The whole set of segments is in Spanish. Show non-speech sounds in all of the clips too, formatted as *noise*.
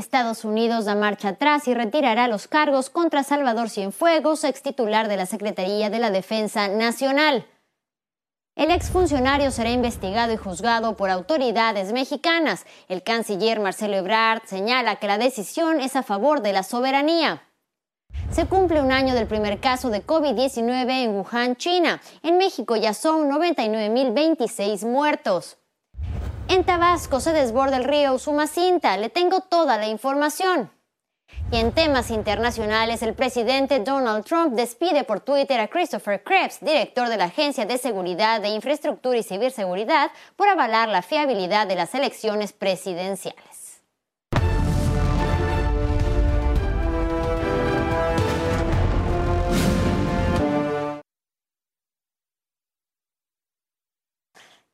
Estados Unidos da marcha atrás y retirará los cargos contra Salvador Cienfuegos, ex titular de la Secretaría de la Defensa Nacional. El exfuncionario será investigado y juzgado por autoridades mexicanas. El canciller Marcelo Ebrard señala que la decisión es a favor de la soberanía. Se cumple un año del primer caso de COVID-19 en Wuhan, China. En México ya son 99.026 muertos. En Tabasco se desborda el río Usumacinta. Le tengo toda la información. Y en temas internacionales, el presidente Donald Trump despide por Twitter a Christopher Krebs, director de la Agencia de Seguridad de Infraestructura y Ciberseguridad, por avalar la fiabilidad de las elecciones presidenciales.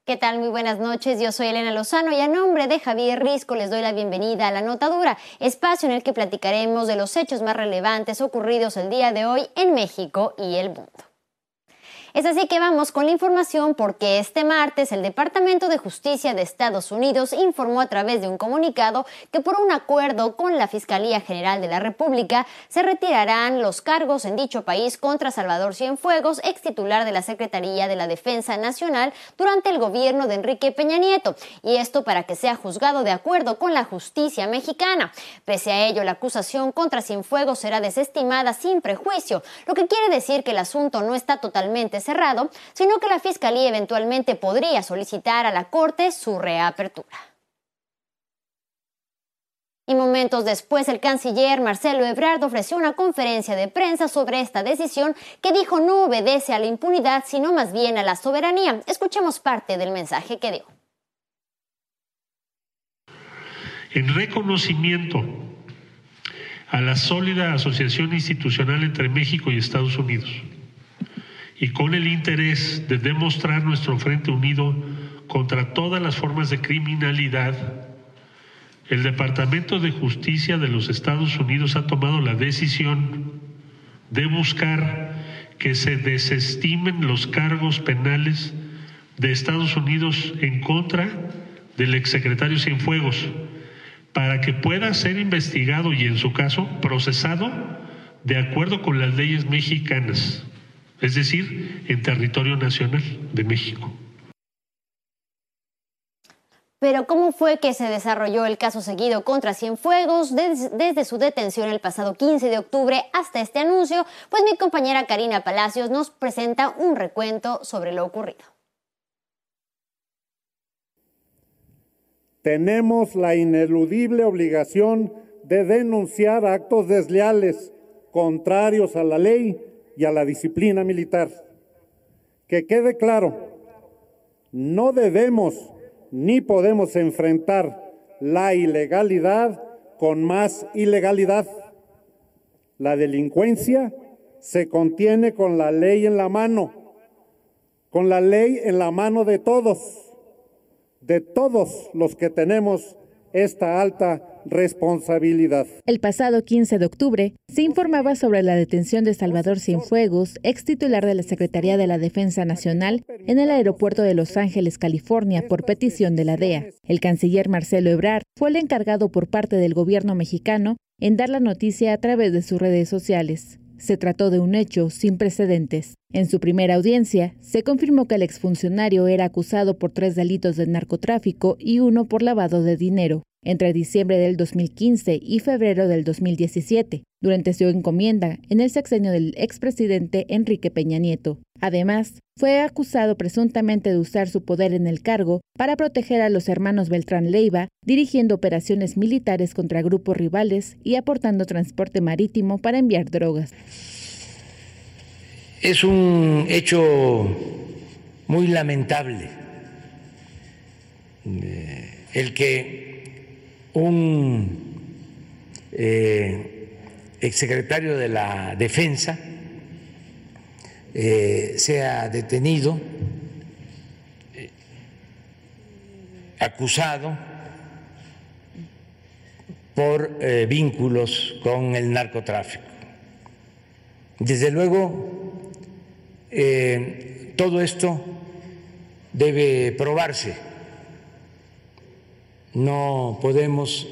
¿Qué tal? Muy buenas noches. Yo soy Elena Lozano y a nombre de Javier Risco les doy la bienvenida a La Notadura, espacio en el que platicaremos de los hechos más relevantes ocurridos el día de hoy en México y el mundo. Es así que vamos con la información porque este martes el Departamento de Justicia de Estados Unidos informó a través de un comunicado que por un acuerdo con la Fiscalía General de la República se retirarán los cargos en dicho país contra Salvador Cienfuegos, ex titular de la Secretaría de la Defensa Nacional durante el gobierno de Enrique Peña Nieto, y esto para que sea juzgado de acuerdo con la justicia mexicana. Pese a ello, la acusación contra Cienfuegos será desestimada sin prejuicio, lo que quiere decir que el asunto no está totalmente cerrado, sino que la Fiscalía eventualmente podría solicitar a la Corte su reapertura. Y momentos después, el canciller Marcelo Ebrard ofreció una conferencia de prensa sobre esta decisión que dijo no obedece a la impunidad, sino más bien a la soberanía. Escuchemos parte del mensaje que dio. En reconocimiento a la sólida asociación institucional entre México y Estados Unidos, y con el interés de demostrar nuestro frente unido contra todas las formas de criminalidad, el Departamento de Justicia de los Estados Unidos ha tomado la decisión de buscar que se desestimen los cargos penales de Estados Unidos en contra del exsecretario Cienfuegos para que pueda ser investigado y en su caso procesado de acuerdo con las leyes mexicanas es decir, en territorio nacional de México. Pero ¿cómo fue que se desarrolló el caso seguido contra Cienfuegos desde, su detención el pasado 15 de octubre hasta este anuncio? Pues mi compañera Karina Palacios nos presenta un recuento sobre lo ocurrido. Tenemos la ineludible obligación de denunciar actos desleales contrarios a la ley y a la disciplina militar. Que quede claro, no debemos ni podemos enfrentar la ilegalidad con más ilegalidad. La delincuencia se contiene con la ley en la mano, con la ley en la mano de todos, de todos los que tenemos esta alta responsabilidad. El pasado 15 de octubre se informaba sobre la detención de Salvador Cienfuegos, ex titular de la Secretaría de la Defensa Nacional, en el aeropuerto de Los Ángeles, California, por petición de la DEA. El canciller Marcelo Ebrard fue el encargado por parte del gobierno mexicano en dar la noticia a través de sus redes sociales. Se trató de un hecho sin precedentes. En su primera audiencia, se confirmó que el exfuncionario era acusado por tres delitos de narcotráfico y uno por lavado de dinero entre diciembre del 2015 y febrero del 2017, durante su encomienda en el sexenio del expresidente Enrique Peña Nieto. Además, fue acusado presuntamente de usar su poder en el cargo para proteger a los hermanos Beltrán Leiva, dirigiendo operaciones militares contra grupos rivales y aportando transporte marítimo para enviar drogas. Es un hecho muy lamentable eh, el que un eh, exsecretario de la Defensa eh, sea detenido, eh, acusado por vínculos con el narcotráfico. Desde luego, todo esto debe probarse no podemos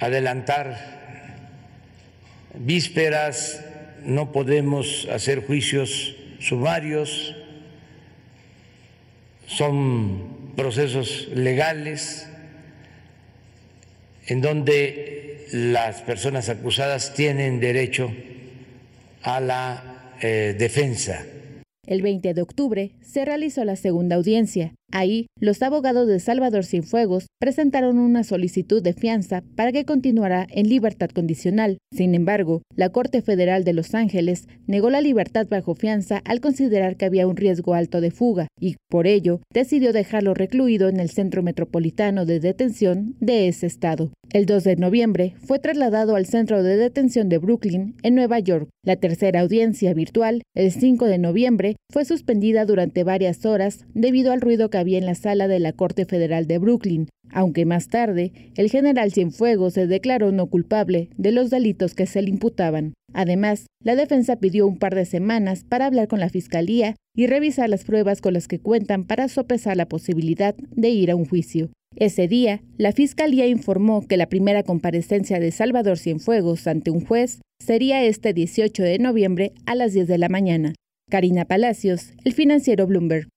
adelantar vísperas, no podemos hacer juicios sumarios, son procesos legales en donde las personas acusadas tienen derecho a la eh, defensa. El 20 de octubre se realizó la segunda audiencia. Ahí, los abogados de Salvador Cienfuegos presentaron una solicitud de fianza para que continuara en libertad condicional. Sin embargo, la Corte Federal de Los Ángeles negó la libertad bajo fianza al considerar que había un riesgo alto de fuga y, por ello, decidió dejarlo recluido en el Centro Metropolitano de Detención de ese estado. El 2 de noviembre fue trasladado al Centro de Detención de Brooklyn, en Nueva York. La tercera audiencia virtual, el 5 de noviembre, fue suspendida durante varias horas debido al ruido que había en la sala de la Corte Federal de Brooklyn, aunque más tarde el general Cienfuegos se declaró no culpable de los delitos que se le imputaban. Además, la defensa pidió un par de semanas para hablar con la Fiscalía y revisar las pruebas con las que cuentan para sopesar la posibilidad de ir a un juicio. Ese día, la Fiscalía informó que la primera comparecencia de Salvador Cienfuegos ante un juez sería este 18 de noviembre a las 10 de la mañana. Karina Palacios, el financiero Bloomberg.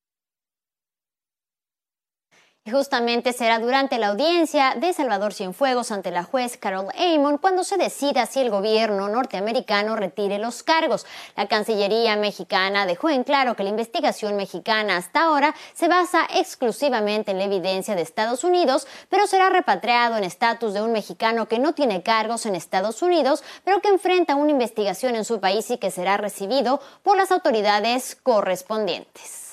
Justamente será durante la audiencia de Salvador Cienfuegos ante la juez Carol Amon cuando se decida si el gobierno norteamericano retire los cargos. La Cancillería mexicana dejó en claro que la investigación mexicana hasta ahora se basa exclusivamente en la evidencia de Estados Unidos, pero será repatriado en estatus de un mexicano que no tiene cargos en Estados Unidos, pero que enfrenta una investigación en su país y que será recibido por las autoridades correspondientes.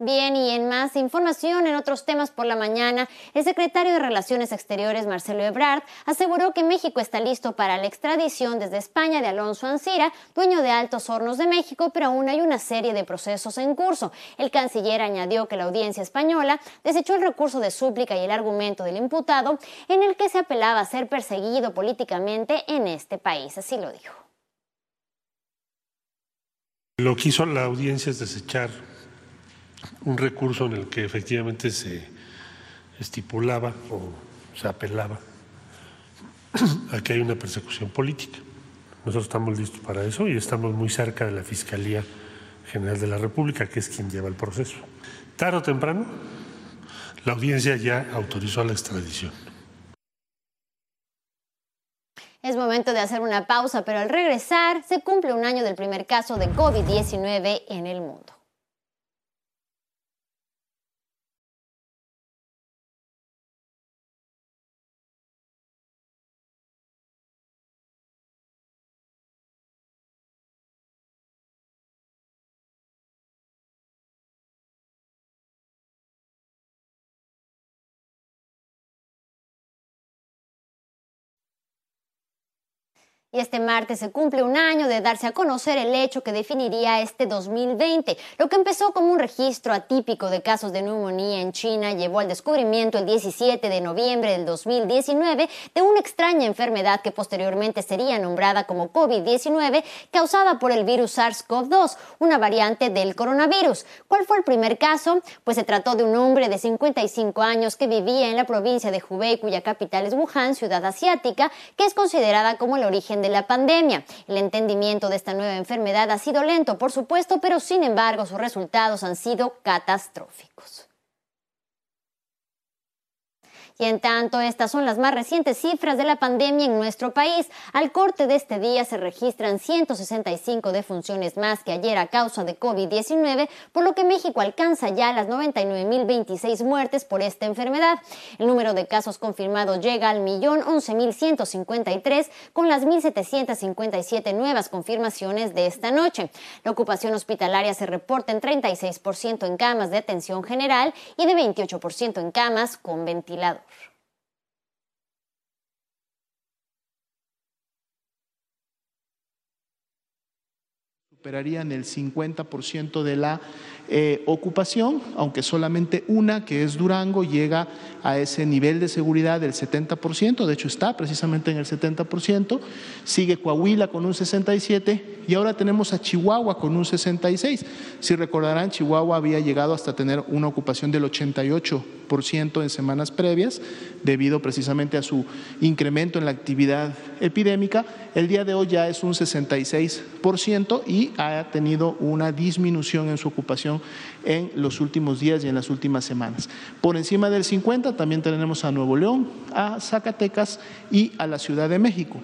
Bien, y en más información, en otros temas por la mañana, el secretario de Relaciones Exteriores, Marcelo Ebrard, aseguró que México está listo para la extradición desde España de Alonso Ancira, dueño de Altos Hornos de México, pero aún hay una serie de procesos en curso. El canciller añadió que la audiencia española desechó el recurso de súplica y el argumento del imputado en el que se apelaba a ser perseguido políticamente en este país. Así lo dijo. Lo que hizo la audiencia es desechar un recurso en el que efectivamente se estipulaba o se apelaba a que hay una persecución política. Nosotros estamos listos para eso y estamos muy cerca de la Fiscalía General de la República, que es quien lleva el proceso. Tarde o temprano, la audiencia ya autorizó la extradición. Es momento de hacer una pausa, pero al regresar se cumple un año del primer caso de COVID-19 en el mundo. Y este martes se cumple un año de darse a conocer el hecho que definiría este 2020. Lo que empezó como un registro atípico de casos de neumonía en China llevó al descubrimiento el 17 de noviembre del 2019 de una extraña enfermedad que posteriormente sería nombrada como COVID-19 causada por el virus SARS-CoV-2, una variante del coronavirus. ¿Cuál fue el primer caso? Pues se trató de un hombre de 55 años que vivía en la provincia de Hubei, cuya capital es Wuhan, ciudad asiática, que es considerada como el origen de la pandemia. El entendimiento de esta nueva enfermedad ha sido lento, por supuesto, pero sin embargo sus resultados han sido catastróficos. Y en tanto, estas son las más recientes cifras de la pandemia en nuestro país. Al corte de este día se registran 165 defunciones más que ayer a causa de COVID-19, por lo que México alcanza ya las 99.026 muertes por esta enfermedad. El número de casos confirmados llega al millón 11.153 con las 1.757 nuevas confirmaciones de esta noche. La ocupación hospitalaria se reporta en 36% en camas de atención general y de 28% en camas con ventilador. Superarían el 50% de la eh, ocupación, aunque solamente una, que es Durango, llega a ese nivel de seguridad del 70%, de hecho está precisamente en el 70%, sigue Coahuila con un 67% y ahora tenemos a Chihuahua con un 66%. Si recordarán, Chihuahua había llegado hasta tener una ocupación del 88% en semanas previas, debido precisamente a su incremento en la actividad epidémica. El día de hoy ya es un 66% y ha tenido una disminución en su ocupación en los últimos días y en las últimas semanas. Por encima del 50 también tenemos a Nuevo León, a Zacatecas y a la Ciudad de México.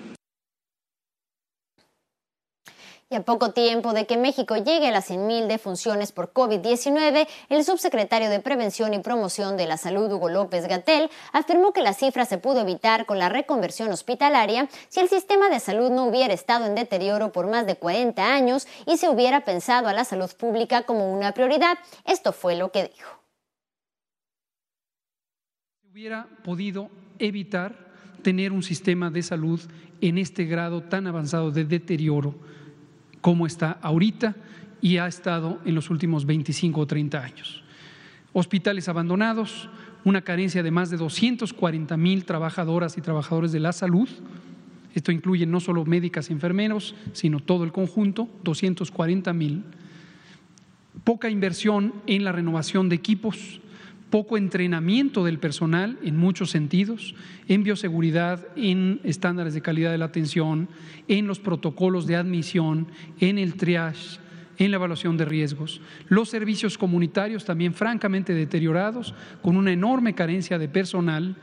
Y a poco tiempo de que México llegue a las 100.000 defunciones por COVID-19, el subsecretario de Prevención y Promoción de la Salud, Hugo López Gatel, afirmó que la cifra se pudo evitar con la reconversión hospitalaria si el sistema de salud no hubiera estado en deterioro por más de 40 años y se hubiera pensado a la salud pública como una prioridad. Esto fue lo que dijo. Hubiera podido evitar tener un sistema de salud en este grado tan avanzado de deterioro como está ahorita y ha estado en los últimos 25 o 30 años. Hospitales abandonados, una carencia de más de 240 mil trabajadoras y trabajadores de la salud. Esto incluye no solo médicas y enfermeros, sino todo el conjunto, 240 mil. Poca inversión en la renovación de equipos, poco entrenamiento del personal en muchos sentidos, en bioseguridad, en estándares de calidad de la atención, en los protocolos de admisión, en el triage, en la evaluación de riesgos. Los servicios comunitarios también francamente deteriorados, con una enorme carencia de personal,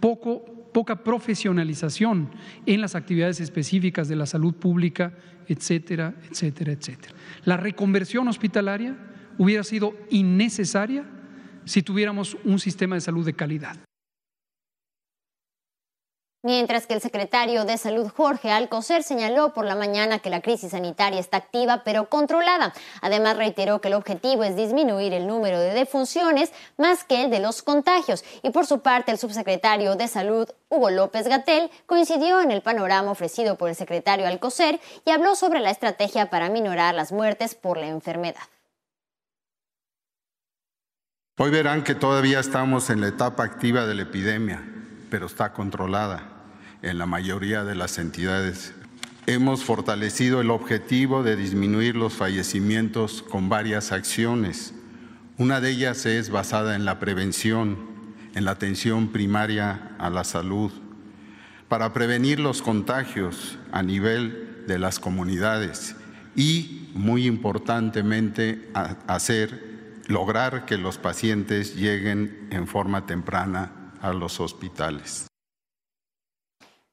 poco, poca profesionalización en las actividades específicas de la salud pública, etcétera, etcétera, etcétera. La reconversión hospitalaria hubiera sido innecesaria si tuviéramos un sistema de salud de calidad. Mientras que el secretario de Salud Jorge Alcocer señaló por la mañana que la crisis sanitaria está activa pero controlada. Además reiteró que el objetivo es disminuir el número de defunciones más que el de los contagios. Y por su parte el subsecretario de Salud Hugo López Gatel coincidió en el panorama ofrecido por el secretario Alcocer y habló sobre la estrategia para minorar las muertes por la enfermedad. Hoy verán que todavía estamos en la etapa activa de la epidemia, pero está controlada en la mayoría de las entidades. Hemos fortalecido el objetivo de disminuir los fallecimientos con varias acciones. Una de ellas es basada en la prevención, en la atención primaria a la salud, para prevenir los contagios a nivel de las comunidades y, muy importantemente, hacer lograr que los pacientes lleguen en forma temprana a los hospitales.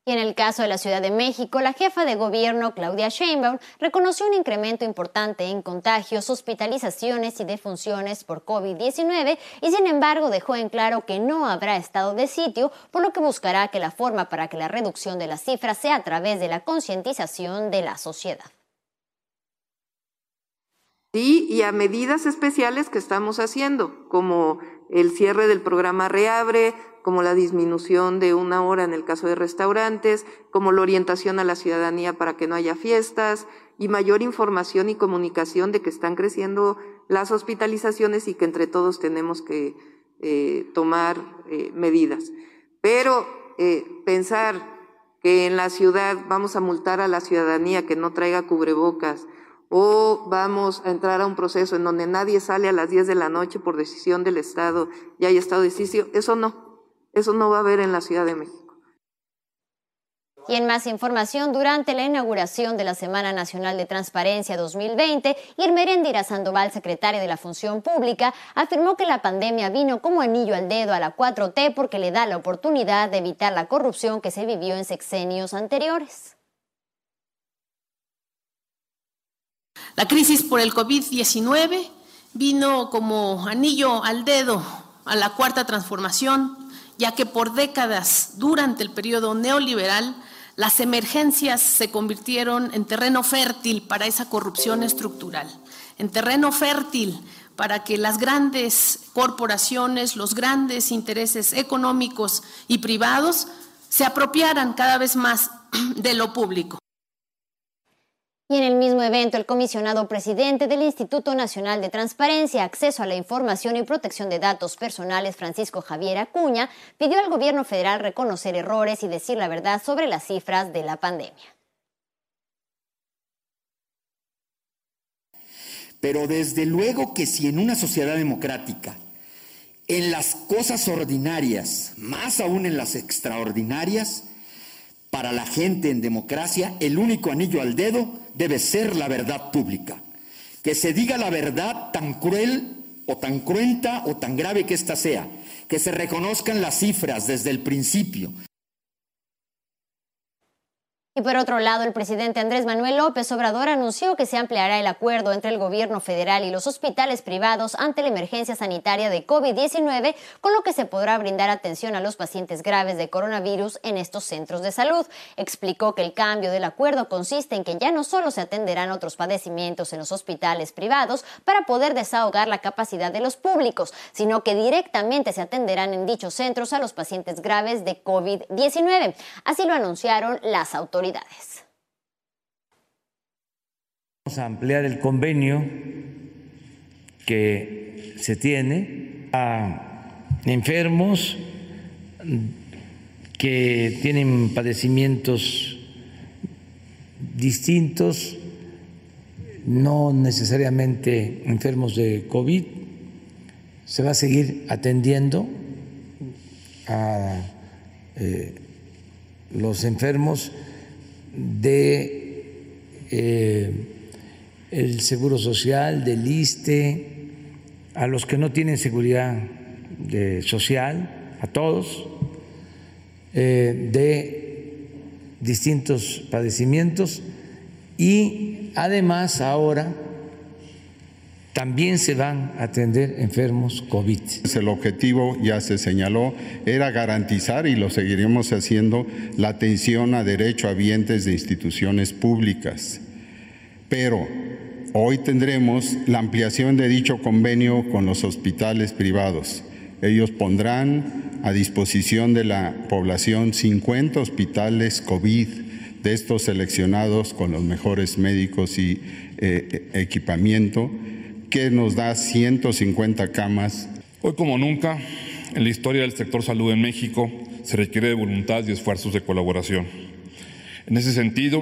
Y en el caso de la Ciudad de México, la jefa de gobierno, Claudia Sheinbaum, reconoció un incremento importante en contagios, hospitalizaciones y defunciones por COVID-19 y sin embargo dejó en claro que no habrá estado de sitio, por lo que buscará que la forma para que la reducción de las cifras sea a través de la concientización de la sociedad y a medidas especiales que estamos haciendo, como el cierre del programa Reabre, como la disminución de una hora en el caso de restaurantes, como la orientación a la ciudadanía para que no haya fiestas y mayor información y comunicación de que están creciendo las hospitalizaciones y que entre todos tenemos que eh, tomar eh, medidas. Pero eh, pensar que en la ciudad vamos a multar a la ciudadanía que no traiga cubrebocas, o vamos a entrar a un proceso en donde nadie sale a las 10 de la noche por decisión del Estado y hay estado de sitio, eso no, eso no va a haber en la Ciudad de México. Y en más información, durante la inauguración de la Semana Nacional de Transparencia 2020, Irmerendira Sandoval, secretaria de la Función Pública, afirmó que la pandemia vino como anillo al dedo a la 4T porque le da la oportunidad de evitar la corrupción que se vivió en sexenios anteriores. La crisis por el COVID-19 vino como anillo al dedo a la cuarta transformación, ya que por décadas durante el periodo neoliberal las emergencias se convirtieron en terreno fértil para esa corrupción estructural, en terreno fértil para que las grandes corporaciones, los grandes intereses económicos y privados se apropiaran cada vez más *clears throat* de lo público. Y en el mismo evento, el comisionado presidente del Instituto Nacional de Transparencia, Acceso a la Información y Protección de Datos Personales, Francisco Javier Acuña, pidió al gobierno federal reconocer errores y decir la verdad sobre las cifras de la pandemia. Pero desde luego que si en una sociedad democrática, en las cosas ordinarias, más aún en las extraordinarias, para la gente en democracia, el único anillo al dedo debe ser la verdad pública. Que se diga la verdad tan cruel o tan cruenta o tan grave que ésta sea. Que se reconozcan las cifras desde el principio. Y por otro lado, el presidente Andrés Manuel López Obrador anunció que se ampliará el acuerdo entre el gobierno federal y los hospitales privados ante la emergencia sanitaria de COVID-19, con lo que se podrá brindar atención a los pacientes graves de coronavirus en estos centros de salud. Explicó que el cambio del acuerdo consiste en que ya no solo se atenderán otros padecimientos en los hospitales privados para poder desahogar la capacidad de los públicos, sino que directamente se atenderán en dichos centros a los pacientes graves de COVID-19. Así lo anunciaron las autoridades. Vamos a ampliar el convenio que se tiene a enfermos que tienen padecimientos distintos, no necesariamente enfermos de COVID. Se va a seguir atendiendo a eh, los enfermos de eh, el Seguro Social, del ISTE, a los que no tienen seguridad social, a todos, eh, de distintos padecimientos. Y además ahora también se van a atender enfermos COVID. El objetivo, ya se señaló, era garantizar, y lo seguiremos haciendo, la atención a derecho habientes de instituciones públicas. Pero hoy tendremos la ampliación de dicho convenio con los hospitales privados. Ellos pondrán a disposición de la población 50 hospitales COVID de estos seleccionados con los mejores médicos y eh, equipamiento que nos da 150 camas. Hoy como nunca, en la historia del sector salud en México, se requiere de voluntad y esfuerzos de colaboración. En ese sentido,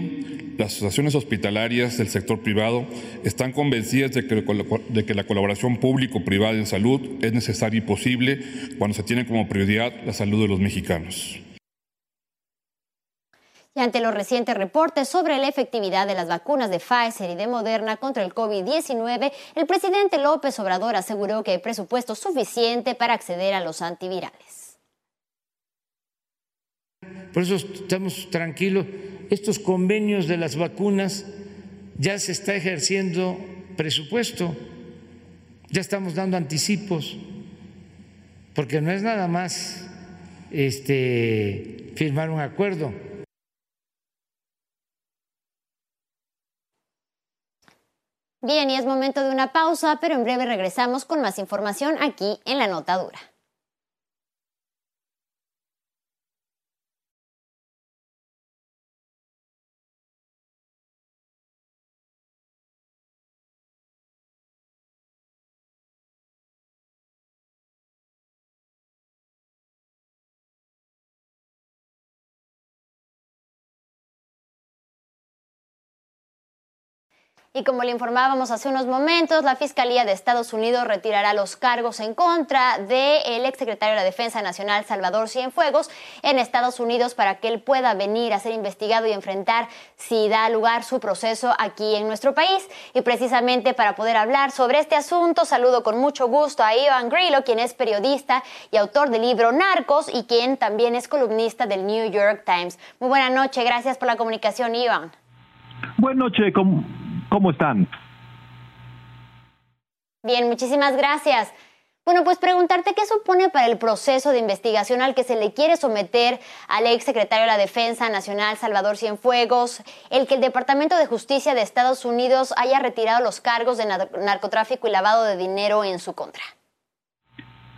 las asociaciones hospitalarias del sector privado están convencidas de que, de que la colaboración público-privada en salud es necesaria y posible cuando se tiene como prioridad la salud de los mexicanos. Ante los recientes reportes sobre la efectividad de las vacunas de Pfizer y de Moderna contra el COVID-19, el presidente López Obrador aseguró que hay presupuesto suficiente para acceder a los antivirales. Por eso estamos tranquilos. Estos convenios de las vacunas ya se está ejerciendo presupuesto, ya estamos dando anticipos, porque no es nada más este, firmar un acuerdo Bien, y es momento de una pausa, pero en breve regresamos con más información aquí en la Nota Dura. Y como le informábamos hace unos momentos, la Fiscalía de Estados Unidos retirará los cargos en contra del exsecretario de la Defensa Nacional, Salvador Cienfuegos, en Estados Unidos para que él pueda venir a ser investigado y enfrentar si da lugar su proceso aquí en nuestro país. Y precisamente para poder hablar sobre este asunto, saludo con mucho gusto a Iván Grillo, quien es periodista y autor del libro Narcos y quien también es columnista del New York Times. Muy buena noche, gracias por la comunicación, Iván. Buenas noches, ¿Cómo están? Bien, muchísimas gracias. Bueno, pues preguntarte qué supone para el proceso de investigación al que se le quiere someter al ex secretario de la Defensa Nacional, Salvador Cienfuegos, el que el Departamento de Justicia de Estados Unidos haya retirado los cargos de narcotráfico y lavado de dinero en su contra.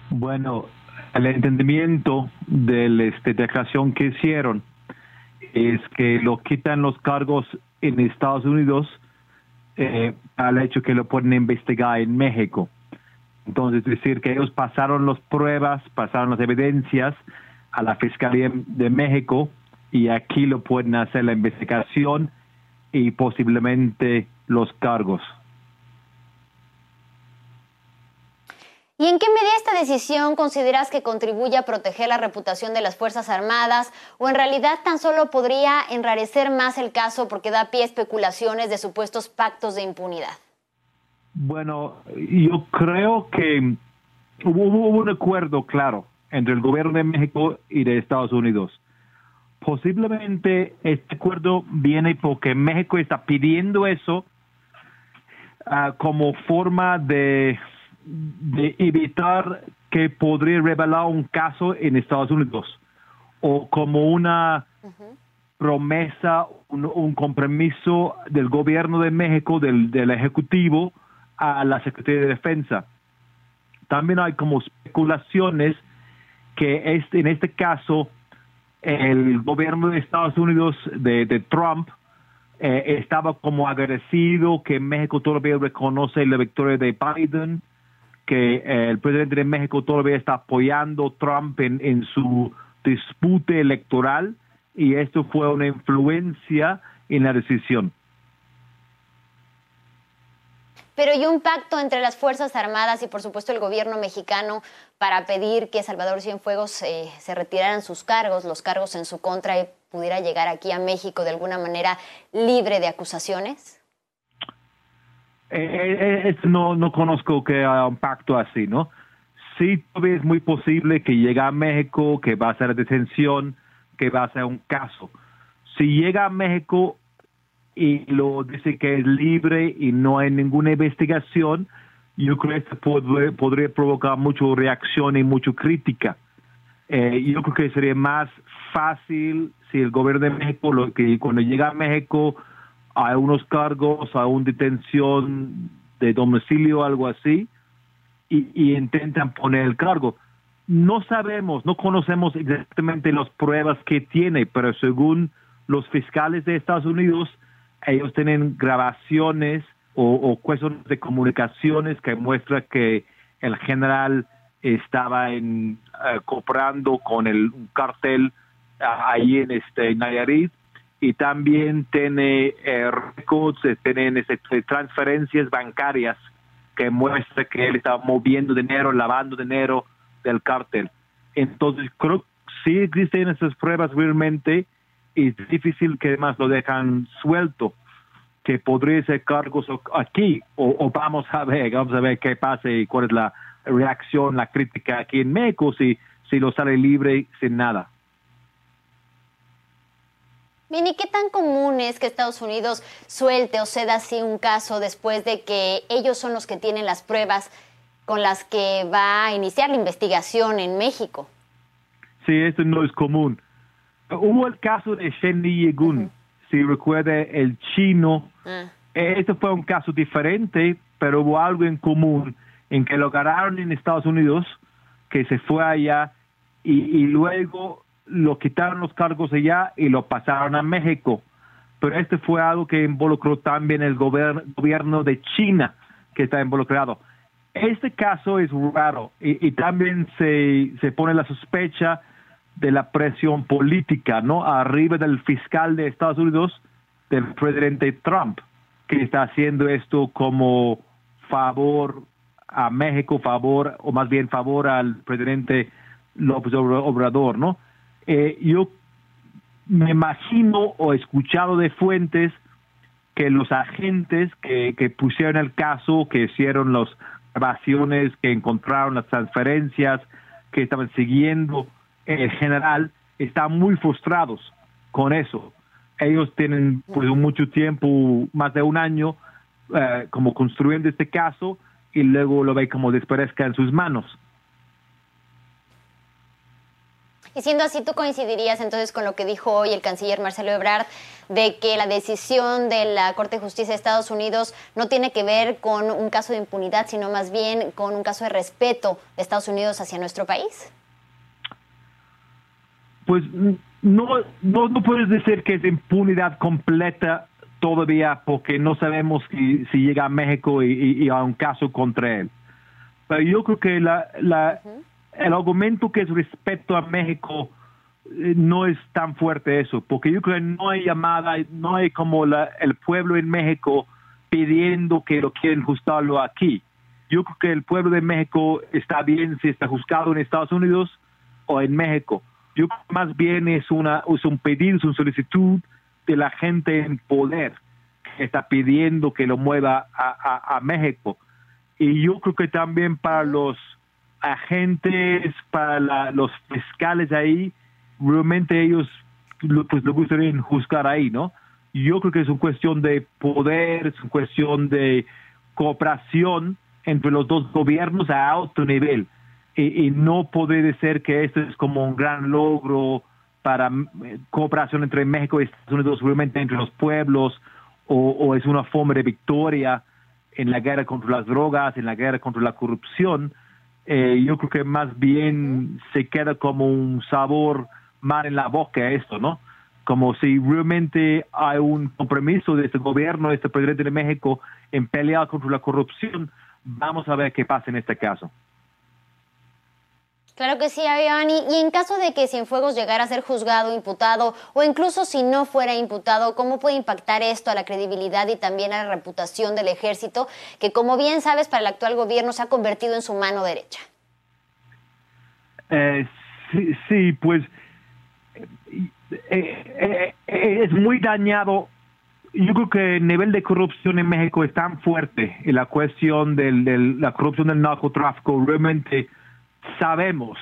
Bueno, el entendimiento de la este, declaración que hicieron es que lo quitan los cargos en Estados Unidos eh, al hecho que lo pueden investigar en México. Entonces, es decir, que ellos pasaron las pruebas, pasaron las evidencias a la Fiscalía de México y aquí lo pueden hacer la investigación y posiblemente los cargos. ¿Y en qué medida esta decisión consideras que contribuye a proteger la reputación de las Fuerzas Armadas o en realidad tan solo podría enrarecer más el caso porque da pie a especulaciones de supuestos pactos de impunidad? Bueno, yo creo que hubo, un acuerdo claro entre el gobierno de México y de Estados Unidos. Posiblemente este acuerdo viene porque México está pidiendo eso ah, como forma de de evitar que podría revelar un caso en Estados Unidos o como una promesa, un, compromiso del gobierno de México, del, del Ejecutivo, a la Secretaría de Defensa. También hay como especulaciones que este, en este caso el gobierno de Estados Unidos de, de Trump eh, estaba como agradecido que México todavía reconoce la victoria de Biden que eh, el presidente de México todavía está apoyando Trump en, su disputa electoral y esto fue una influencia en la decisión. Pero hay un pacto entre las Fuerzas Armadas y por supuesto el gobierno mexicano para pedir que Salvador Cienfuegos eh, se retiraran sus cargos, los cargos en su contra y pudiera llegar aquí a México de alguna manera libre de acusaciones? Eh, eh no, no conozco que haya un pacto así, ¿no? Sí, es muy posible que llegue a México, que va a ser detención, que va a ser un caso. Si llega a México y lo dice que es libre y no hay ninguna investigación, yo creo que podría, podría provocar mucha reacción y mucha crítica. Eh, yo creo que sería más fácil si el gobierno de México, lo que cuando llega a México, a unos cargos, a una detención de domicilio, algo así, y, intentan poner el cargo. No sabemos, no conocemos exactamente las pruebas que tiene, pero según los fiscales de Estados Unidos, ellos tienen grabaciones o, cuestiones de comunicaciones que muestran que el general estaba en, comprando con el cartel ah, ahí en este Nayarit y también tiene eh, records, eh, tienen este, transferencias bancarias que muestra que él estaba moviendo dinero, lavando dinero del cártel. Entonces, creo que sí existen esas pruebas realmente y es difícil que más lo dejan suelto, que podría ser cargos aquí o, vamos a ver, vamos a ver qué pasa y cuál es la reacción, la crítica aquí en México si, si lo sale libre sin nada. Bien, ¿y qué tan común es que Estados Unidos suelte o ceda así un caso después de que ellos son los que tienen las pruebas con las que va a iniciar la investigación en México? Sí, eso no es común. Hubo el caso de Shen Yegun, si recuerda, el chino. Ah. Este fue un caso diferente, pero hubo algo en común en que lo agarraron en Estados Unidos, que se fue allá y, y luego lo quitaron los cargos allá y lo pasaron a México. Pero este fue algo que involucró también el gobierno de China, que está involucrado. Este caso es raro y, también se, se pone la sospecha de la presión política, ¿no? Arriba del fiscal de Estados Unidos, del presidente Trump, que está haciendo esto como favor a México, favor, o más bien favor al presidente López Obrador, ¿no? Eh, yo me imagino o he escuchado de fuentes que los agentes que, que pusieron el caso, que hicieron las grabaciones, que encontraron las transferencias, que estaban siguiendo en general, están muy frustrados con eso. Ellos tienen pues mucho tiempo, más de un año, eh, como construyendo este caso y luego lo ve como desperezca en sus manos. Y siendo así, ¿tú coincidirías entonces con lo que dijo hoy el canciller Marcelo Ebrard de que la decisión de la Corte de Justicia de Estados Unidos no tiene que ver con un caso de impunidad, sino más bien con un caso de respeto de Estados Unidos hacia nuestro país? Pues no, no, no puedes decir que es impunidad completa todavía porque no sabemos si, si llega a México y, y, a un caso contra él. Pero yo creo que la, la, el argumento que es respecto a México eh, no es tan fuerte eso, porque yo creo que no hay llamada, no hay como la, el pueblo en México pidiendo que lo quieren juzgarlo aquí. Yo creo que el pueblo de México está bien si está juzgado en Estados Unidos o en México. Yo creo que más bien es, una, es un pedido, es una solicitud de la gente en poder que está pidiendo que lo mueva a, a, México. Y yo creo que también para los agentes, para los fiscales ahí, realmente ellos pues lo gustaría juzgar ahí, ¿no? Yo creo que es una cuestión de poder, es una cuestión de cooperación entre los dos gobiernos a alto nivel. Y, no puede ser que esto es como un gran logro para eh, cooperación entre México y Estados Unidos, realmente entre los pueblos, o, es una forma de victoria en la guerra contra las drogas, en la guerra contra la corrupción. Eh, yo creo que más bien se queda como un sabor mal en la boca esto, ¿no? Como si realmente hay un compromiso de este gobierno, de este presidente de México en pelear contra la corrupción, vamos a ver qué pasa en este caso. Claro que sí, Aviani. Y en caso de que Cienfuegos llegara a ser juzgado, imputado o incluso si no fuera imputado, ¿cómo puede impactar esto a la credibilidad y también a la reputación del ejército, que como bien sabes, para el actual gobierno se ha convertido en su mano derecha? Eh, sí, sí, pues eh, eh, es muy dañado yo creo que el nivel de corrupción en México es tan fuerte y la cuestión de la corrupción del narcotráfico realmente sabemos,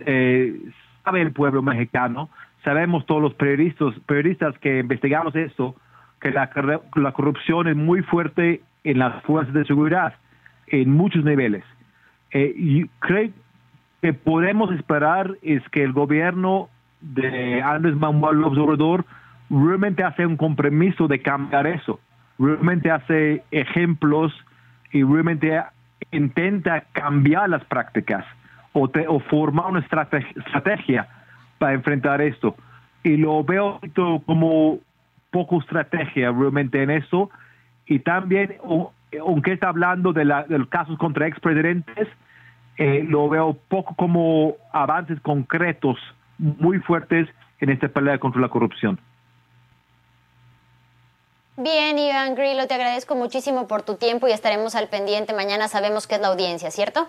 eh, sabe el pueblo mexicano, sabemos todos los periodistas, periodistas que investigamos esto, que la, la corrupción es muy fuerte en las fuerzas de seguridad, en muchos niveles. Eh, y creo que podemos esperar es que el gobierno de Andrés Manuel López Obrador realmente hace un compromiso de cambiar eso, realmente hace ejemplos y realmente intenta cambiar las prácticas o, o formar una estrategia para enfrentar esto. Y lo veo como poco estrategia realmente en eso. Y también, aunque está hablando de, la, de los casos contra expresidentes, eh, lo veo poco como avances concretos muy fuertes en esta pelea contra la corrupción. Bien, Iván Grillo, te agradezco muchísimo por tu tiempo y estaremos al pendiente. Mañana sabemos qué es la audiencia, ¿cierto?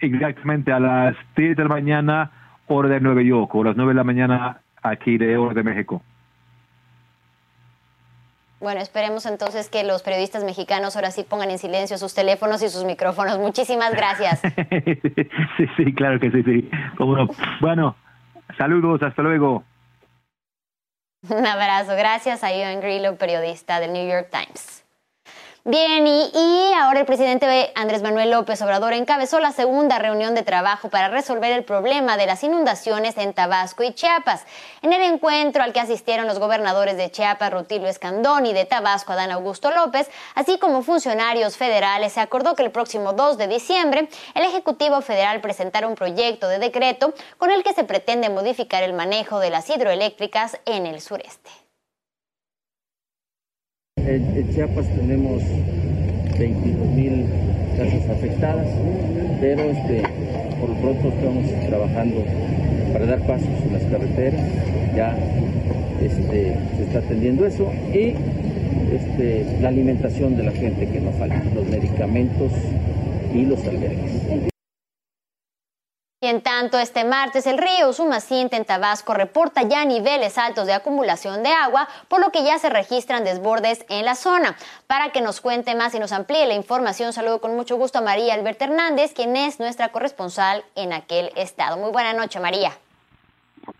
Exactamente, a las 10 de la mañana, hora de Nueva York, o las 9 de la mañana aquí de hora de México. Bueno, esperemos entonces que los periodistas mexicanos ahora sí pongan en silencio sus teléfonos y sus micrófonos. Muchísimas gracias. *laughs* sí, sí, claro que sí, sí. Bueno, saludos, hasta luego. Un abrazo. Gracias a Ivan Grillo, periodista del New York Times. Bien, y, ahora el presidente Andrés Manuel López Obrador encabezó la segunda reunión de trabajo para resolver el problema de las inundaciones en Tabasco y Chiapas. En el encuentro al que asistieron los gobernadores de Chiapas, Rutilio Escandón, y de Tabasco, Adán Augusto López, así como funcionarios federales, se acordó que el próximo 2 de diciembre el Ejecutivo Federal presentará un proyecto de decreto con el que se pretende modificar el manejo de las hidroeléctricas en el sureste. En, Chiapas tenemos 22 mil casas afectadas, pero este, por lo pronto estamos trabajando para dar pasos en las carreteras, ya este, se está atendiendo eso y este, la alimentación de la gente que no falta, los medicamentos y los albergues. Y en tanto, este martes el río Usumacinta en Tabasco reporta ya niveles altos de acumulación de agua, por lo que ya se registran desbordes en la zona. Para que nos cuente más y nos amplíe la información, saludo con mucho gusto a María Alberto Hernández, quien es nuestra corresponsal en aquel estado. Muy buena noche, María.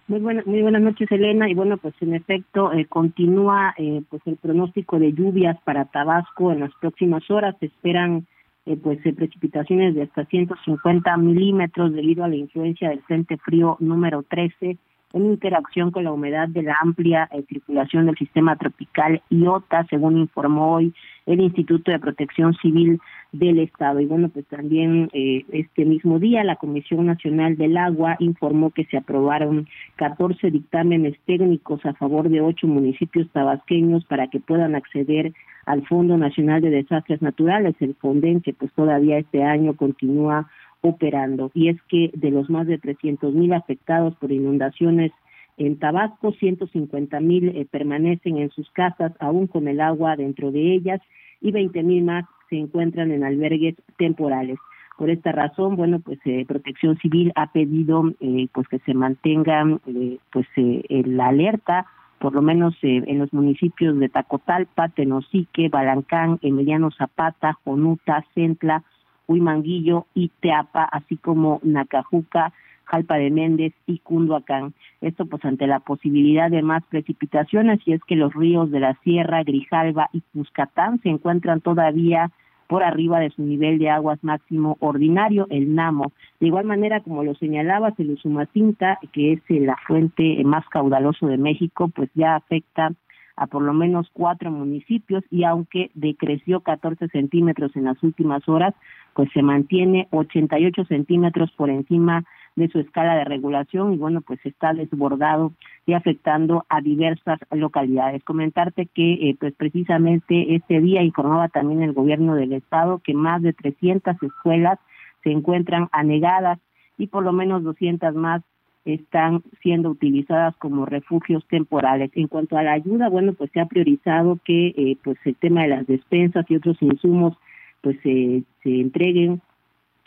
Muy, buena, muy buenas noches, Elena. Y bueno, pues en efecto, eh, continúa eh, pues el pronóstico de lluvias para Tabasco en las próximas horas. Se esperan eh, pues eh, precipitaciones de hasta 150 milímetros debido a la influencia del frente frío número 13 en interacción con la humedad de la amplia eh, circulación del sistema tropical IOTA, según informó hoy el Instituto de Protección Civil del Estado. Y bueno, pues también eh, este mismo día la Comisión Nacional del Agua informó que se aprobaron 14 dictámenes técnicos a favor de ocho municipios tabasqueños para que puedan acceder al Fondo Nacional de Desastres Naturales, el FONDEN, que pues todavía este año continúa operando. Y es que de los más de 300 mil afectados por inundaciones en Tabasco, 150 mil eh, permanecen en sus casas aún con el agua dentro de ellas y 20 mil más se encuentran en albergues temporales. Por esta razón, bueno, pues eh, Protección Civil ha pedido eh, pues que se mantenga eh, pues la alerta por lo menos en los municipios de Tacotalpa, Tenosique, Balancán, Emiliano Zapata, Jonuta, Centla, Huimanguillo y Teapa, así como Nacajuca, Jalpa de Méndez y Cunduacán. Esto pues ante la posibilidad de más precipitaciones y es que los ríos de la Sierra, Grijalva y Cuscatán se encuentran todavía por arriba de su nivel de aguas máximo ordinario, el Namo. De igual manera, como lo señalaba, el Usumacinta, que es la fuente más caudaloso de México, pues ya afecta a por lo menos cuatro municipios y aunque decreció 14 centímetros en las últimas horas, pues se mantiene 88 centímetros por encima de su escala de regulación y bueno, pues está desbordado y afectando a diversas localidades. Comentarte que eh, pues precisamente este día informaba también el gobierno del estado que más de 300 escuelas se encuentran anegadas y por lo menos 200 más están siendo utilizadas como refugios temporales. En cuanto a la ayuda, bueno, pues se ha priorizado que eh, pues el tema de las despensas y otros insumos pues se entreguen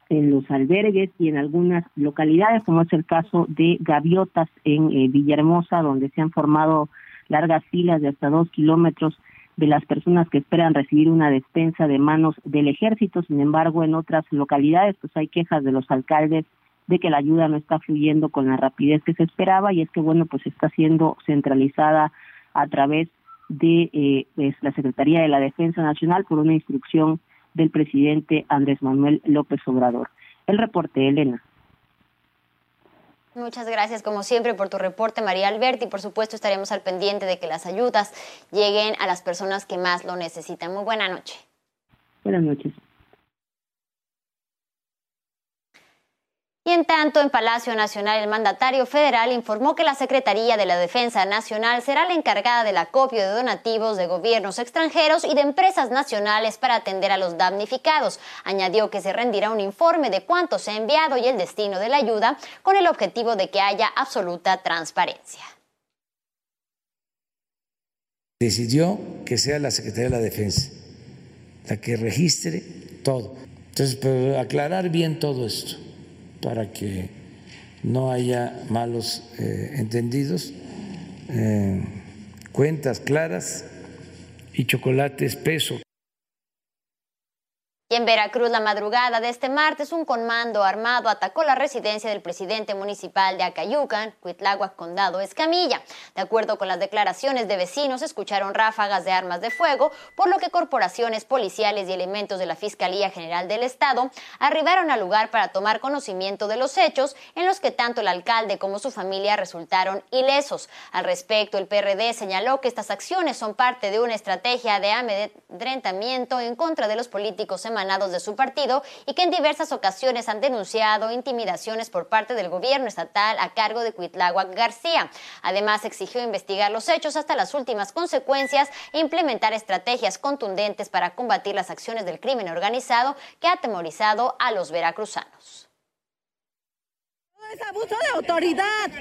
en los albergues y en algunas localidades, como es el caso de Gaviotas en eh, Villahermosa, donde se han formado largas filas de hasta dos kilómetros de las personas que esperan recibir una despensa de manos del ejército. Sin embargo, en otras localidades, pues hay quejas de los alcaldes de que la ayuda no está fluyendo con la rapidez que se esperaba y es que, bueno, pues está siendo centralizada a través de eh, pues, la Secretaría de la Defensa Nacional por una instrucción del presidente Andrés Manuel López Obrador. El reporte, Elena. Muchas gracias, como siempre, por tu reporte, María Alberti. Por supuesto, estaremos al pendiente de que las ayudas lleguen a las personas que más lo necesitan. Muy buena noche. Buenas noches. Y en tanto, en Palacio Nacional, el mandatario federal informó que la Secretaría de la Defensa Nacional será la encargada del acopio de donativos de gobiernos extranjeros y de empresas nacionales para atender a los damnificados. Añadió que se rendirá un informe de cuánto se ha enviado y el destino de la ayuda con el objetivo de que haya absoluta transparencia. Decidió que sea la Secretaría de la Defensa la que registre todo. Entonces, aclarar bien todo esto para que no haya malos eh, entendidos, eh, cuentas claras y chocolate espeso. Y en Veracruz, la madrugada de este martes, un comando armado atacó la residencia del presidente municipal de Acayucan, Cuitláhuac, Condado Escamilla. De acuerdo con las declaraciones de vecinos, escucharon ráfagas de armas de fuego, por lo que corporaciones policiales y elementos de la Fiscalía General del Estado arribaron al lugar para tomar conocimiento de los hechos en los que tanto el alcalde como su familia resultaron ilesos. Al respecto, el PRD señaló que estas acciones son parte de una estrategia de amedrentamiento en contra de los políticos emanados de su partido y que en diversas ocasiones han denunciado intimidaciones por parte del gobierno estatal a cargo de Cuitláhuac García. Además, exigió investigar los hechos hasta las últimas consecuencias e implementar estrategias contundentes para combatir las acciones del crimen organizado que ha atemorizado a los veracruzanos. Es abuso de autoridad.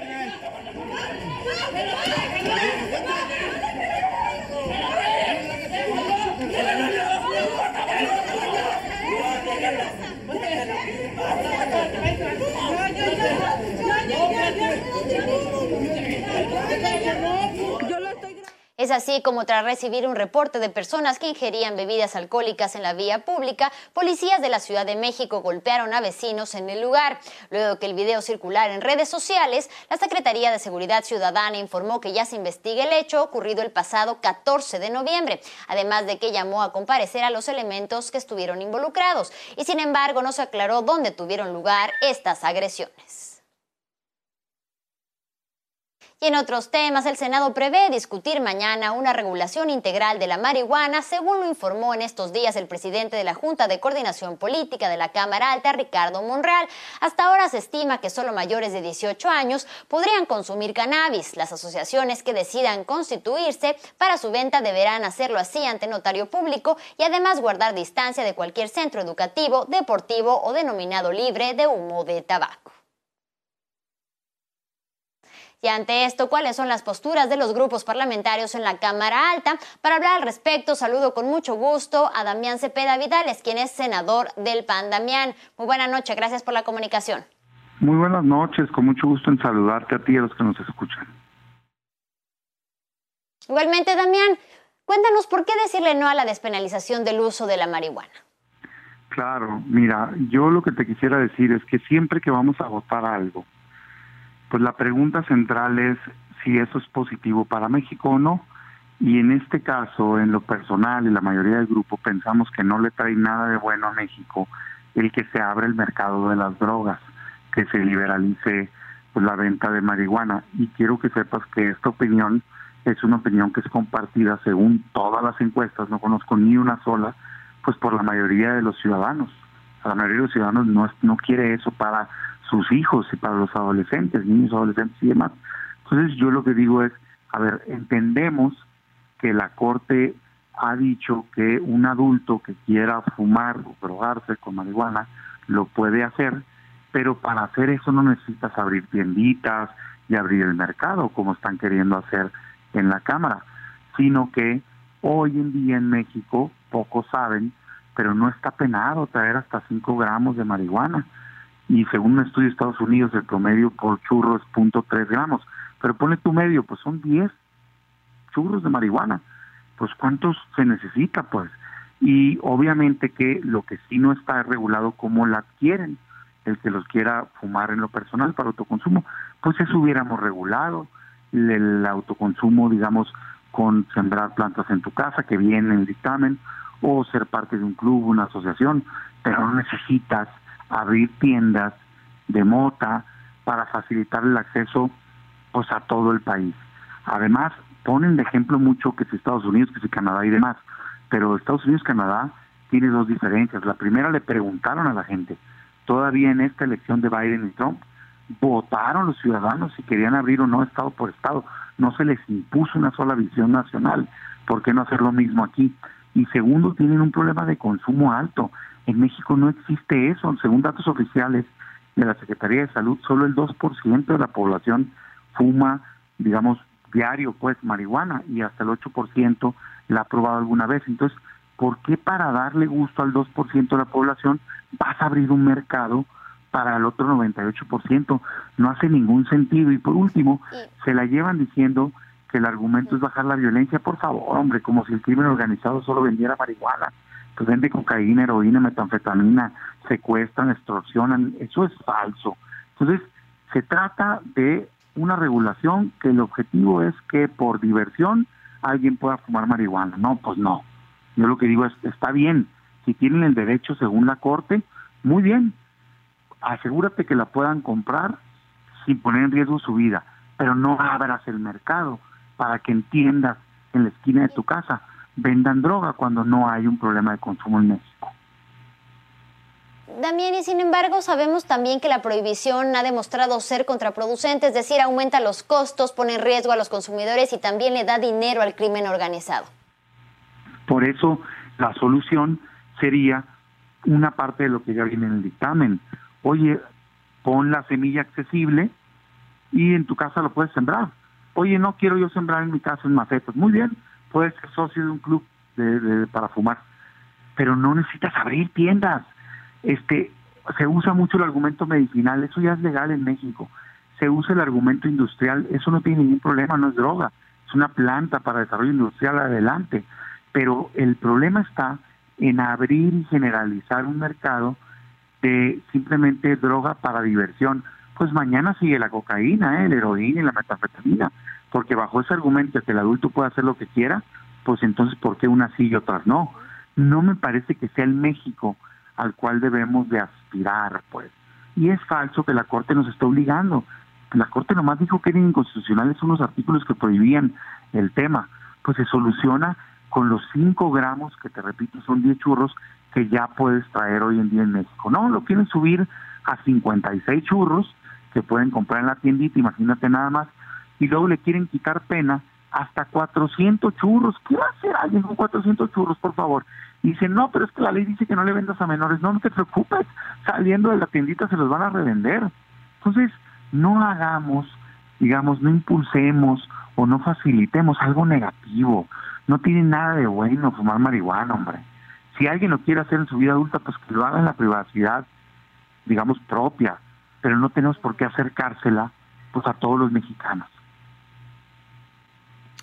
Thank you. Es así como tras recibir un reporte de personas que ingerían bebidas alcohólicas en la vía pública, policías de la Ciudad de México golpearon a vecinos en el lugar. Luego que el video circular en redes sociales, la Secretaría de Seguridad Ciudadana informó que ya se investiga el hecho ocurrido el pasado 14 de noviembre, además de que llamó a comparecer a los elementos que estuvieron involucrados. Y sin embargo, no se aclaró dónde tuvieron lugar estas agresiones. Y en otros temas, el Senado prevé discutir mañana una regulación integral de la marihuana, según lo informó en estos días el presidente de la Junta de Coordinación Política de la Cámara Alta, Ricardo Monreal. Hasta ahora se estima que solo mayores de 18 años podrían consumir cannabis. Las asociaciones que decidan constituirse para su venta deberán hacerlo así ante notario público y además guardar distancia de cualquier centro educativo, deportivo o denominado libre de humo de tabaco. Y ante esto, ¿cuáles son las posturas de los grupos parlamentarios en la Cámara Alta? Para hablar al respecto, saludo con mucho gusto a Damián Cepeda Vidales, quien es senador del PAN. Damián, muy buena noche, gracias por la comunicación. Muy buenas noches, con mucho gusto en saludarte a ti y a los que nos escuchan. Igualmente, Damián, cuéntanos por qué decirle no a la despenalización del uso de la marihuana. Claro, mira, yo lo que te quisiera decir es que siempre que vamos a votar algo, pues la pregunta central es si eso es positivo para México o no. Y en este caso, en lo personal y la mayoría del grupo pensamos que no le trae nada de bueno a México el que se abra el mercado de las drogas, que se liberalice pues, la venta de marihuana. Y quiero que sepas que esta opinión es una opinión que es compartida según todas las encuestas, no conozco ni una sola, pues por la mayoría de los ciudadanos. la mayoría de los ciudadanos no, no quiere eso para sus hijos y para los adolescentes, niños, adolescentes y demás. Entonces yo lo que digo es, a ver, entendemos que la Corte ha dicho que un adulto que quiera fumar o drogarse con marihuana lo puede hacer, pero para hacer eso no necesitas abrir tienditas y abrir el mercado como están queriendo hacer en la Cámara, sino que hoy en día en México, pocos saben, pero no está penado traer hasta 5 gramos de marihuana y según un estudio de Estados Unidos el promedio por churro es 0.3 gramos, pero pone tu medio, pues son 10 churros de marihuana, pues cuántos se necesita pues, y obviamente que lo que sí no está regulado como la adquieren, el que los quiera fumar en lo personal para autoconsumo, pues eso hubiéramos regulado, el, autoconsumo digamos con sembrar plantas en tu casa que viene en el dictamen, o ser parte de un club, una asociación, pero no necesitas abrir tiendas de mota para facilitar el acceso pues a todo el país. Además, ponen de ejemplo mucho que si Estados Unidos, que si Canadá y demás, pero Estados Unidos Canadá tiene dos diferencias. La primera le preguntaron a la gente, todavía en esta elección de Biden y Trump, votaron los ciudadanos si querían abrir o no estado por estado. No se les impuso una sola visión nacional. ¿Por qué no hacer lo mismo aquí? Y segundo, tienen un problema de consumo alto. En México no existe eso. Según datos oficiales de la Secretaría de Salud, solo el 2% de la población fuma, digamos, diario, pues, marihuana y hasta el 8% la ha probado alguna vez. Entonces, ¿por qué para darle gusto al 2% de la población vas a abrir un mercado para el otro 98%? No hace ningún sentido. Y por último, se la llevan diciendo que el argumento es bajar la violencia. Por favor, hombre, como si el crimen organizado solo vendiera marihuana pues vende cocaína, heroína, metanfetamina, secuestran, extorsionan, eso es falso. Entonces, se trata de una regulación que el objetivo es que por diversión alguien pueda fumar marihuana. No, pues no. Yo lo que digo es, está bien, si tienen el derecho según la Corte, muy bien, asegúrate que la puedan comprar sin poner en riesgo su vida, pero no abras el mercado para que entiendas en la esquina de tu casa vendan droga cuando no hay un problema de consumo en México. También, y sin embargo, sabemos también que la prohibición ha demostrado ser contraproducente, es decir, aumenta los costos, pone en riesgo a los consumidores y también le da dinero al crimen organizado. Por eso, la solución sería una parte de lo que ya viene en el dictamen. Oye, pon la semilla accesible y en tu casa lo puedes sembrar. Oye, no quiero yo sembrar en mi casa en macetas. Muy bien, puedes ser socio de un club de, para fumar, pero no necesitas abrir tiendas. Este, se usa mucho el argumento medicinal, eso ya es legal en México. Se usa el argumento industrial, eso no tiene ningún problema, no es droga, es una planta para desarrollo industrial adelante. Pero el problema está en abrir y generalizar un mercado de simplemente droga para diversión. Pues mañana sigue la cocaína, ¿eh? la heroína y la metanfetamina porque bajo ese argumento que el adulto puede hacer lo que quiera, pues entonces ¿por qué unas sí y otras no? No me parece que sea el México al cual debemos de aspirar, pues. Y es falso que la Corte nos esté obligando. La Corte nomás dijo que eran inconstitucionales unos artículos que prohibían el tema. Pues se soluciona con los 5 gramos, que te repito son 10 churros, que ya puedes traer hoy en día en México. No, lo quieren subir a 56 churros que pueden comprar en la tiendita, imagínate nada más, y luego le quieren quitar pena hasta 400 churros. ¿Qué va a hacer alguien con 400 churros, por favor? Y dice, no, pero es que la ley dice que no le vendas a menores. No, no te preocupes, saliendo de la tiendita se los van a revender. Entonces, no hagamos, digamos, no impulsemos o no facilitemos algo negativo. No tiene nada de bueno fumar marihuana, hombre. Si alguien lo quiere hacer en su vida adulta, pues que lo haga en la privacidad, digamos, propia. Pero no tenemos por qué acercársela, pues, a todos los mexicanos.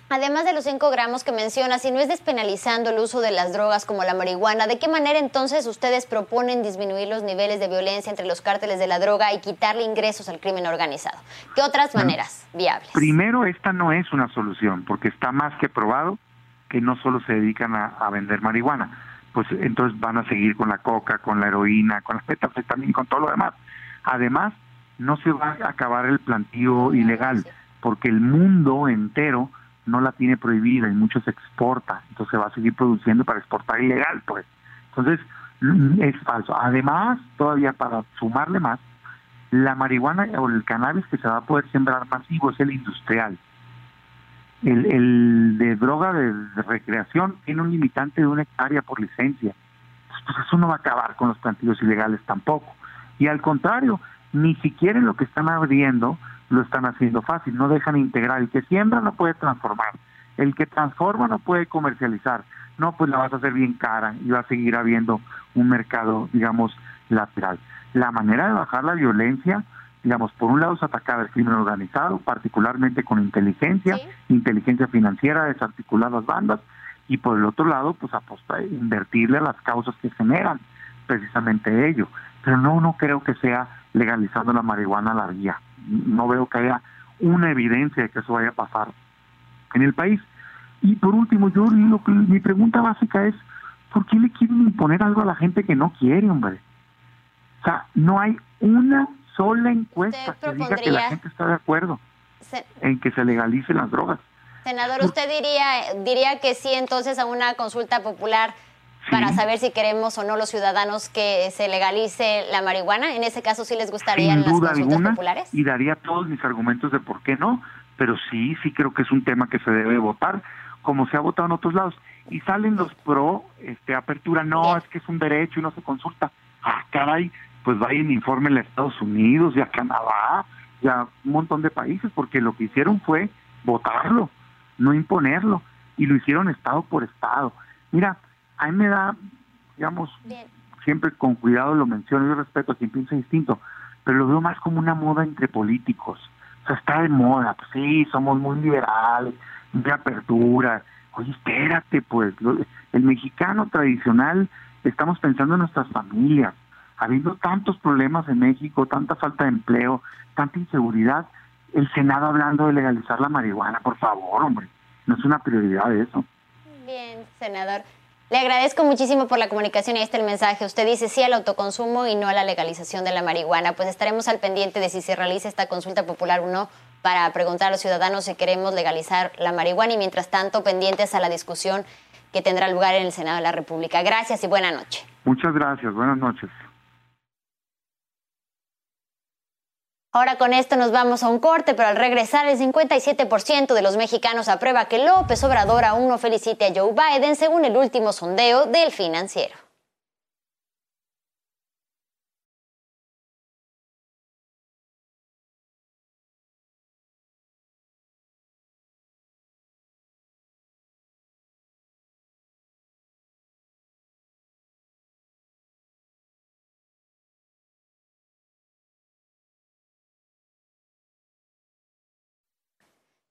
Además de los 5 gramos que menciona, si no es despenalizando el uso de las drogas como la marihuana, ¿de qué manera entonces ustedes proponen disminuir los niveles de violencia entre los cárteles de la droga y quitarle ingresos al crimen organizado? ¿Qué otras maneras viables? Primero, esta no es una solución, porque está más que probado que no solo se dedican a, vender marihuana, pues entonces van a seguir con la coca, con la heroína, con las también con todo lo demás. Además, no se va a acabar el plantío ilegal, porque el mundo entero no la tiene prohibida y mucho se exporta, entonces va a seguir produciendo para exportar ilegal, pues. Entonces, mm, es falso. Además, todavía para sumarle más, la marihuana o el cannabis que se va a poder sembrar masivo es el industrial. El, el de droga de, recreación tiene un limitante de una hectárea por licencia. Pues eso no va a acabar con los plantillos ilegales tampoco. Y al contrario, ni siquiera lo que están abriendo lo están haciendo fácil, no dejan integrar. El que siembra no puede transformar, el que transforma no puede comercializar. No, pues la vas a hacer bien cara y va a seguir habiendo un mercado, digamos, lateral. La manera de bajar la violencia, digamos, por un lado es atacar al crimen organizado, particularmente con inteligencia, inteligencia financiera, desarticular las bandas, y por el otro lado, pues apostar, invertirle a las causas que generan precisamente ello. Pero no, no creo que sea legalizando la marihuana a la vía no veo que haya una evidencia de que eso vaya a pasar en el país. Y por último, yo lo que, mi pregunta básica es, ¿por qué le quieren imponer algo a la gente que no quiere, hombre? O sea, no hay una sola encuesta que diga que la gente está de acuerdo en que se legalicen las drogas. Senador, ¿usted diría, diría que sí entonces a una consulta popular para saber si queremos o no los ciudadanos que se legalice la marihuana. En ese caso, ¿sí les gustaría Sin las duda alguna, populares? Y daría todos mis argumentos de por qué no, pero sí, sí creo que es un tema que se debe votar, como se ha votado en otros lados. Y salen los pro este, apertura, no, es que es un derecho y no se consulta. Ah, caray, pues vayan informen a Estados Unidos y a Canadá y a un montón de países, porque lo que hicieron fue votarlo, no imponerlo, y lo hicieron Estado por Estado. Mira, a mí me da, digamos, siempre con cuidado lo menciono, yo respeto a quien piensa distinto, pero lo veo más como una moda entre políticos. O sea, está de moda, pues sí, somos muy liberales, de apertura. Oye, espérate, pues, el mexicano tradicional, estamos pensando en nuestras familias. Habiendo tantos problemas en México, tanta falta de empleo, tanta inseguridad, el Senado hablando de legalizar la marihuana, por favor, hombre, no es una prioridad eso. Bien, senador. Le agradezco muchísimo por la comunicación y este el mensaje. Usted dice sí al autoconsumo y no a la legalización de la marihuana. Pues estaremos al pendiente de si se realiza esta consulta popular o no para preguntar a los ciudadanos si queremos legalizar la marihuana y mientras tanto pendientes a la discusión que tendrá lugar en el Senado de la República. Gracias y buena noche. Muchas gracias. Buenas noches. Ahora con esto nos vamos a un corte, pero al regresar el 57% de los mexicanos aprueba que López Obrador aún no felicite a Joe Biden según el último sondeo del financiero.